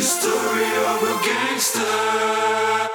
The story of a gangster.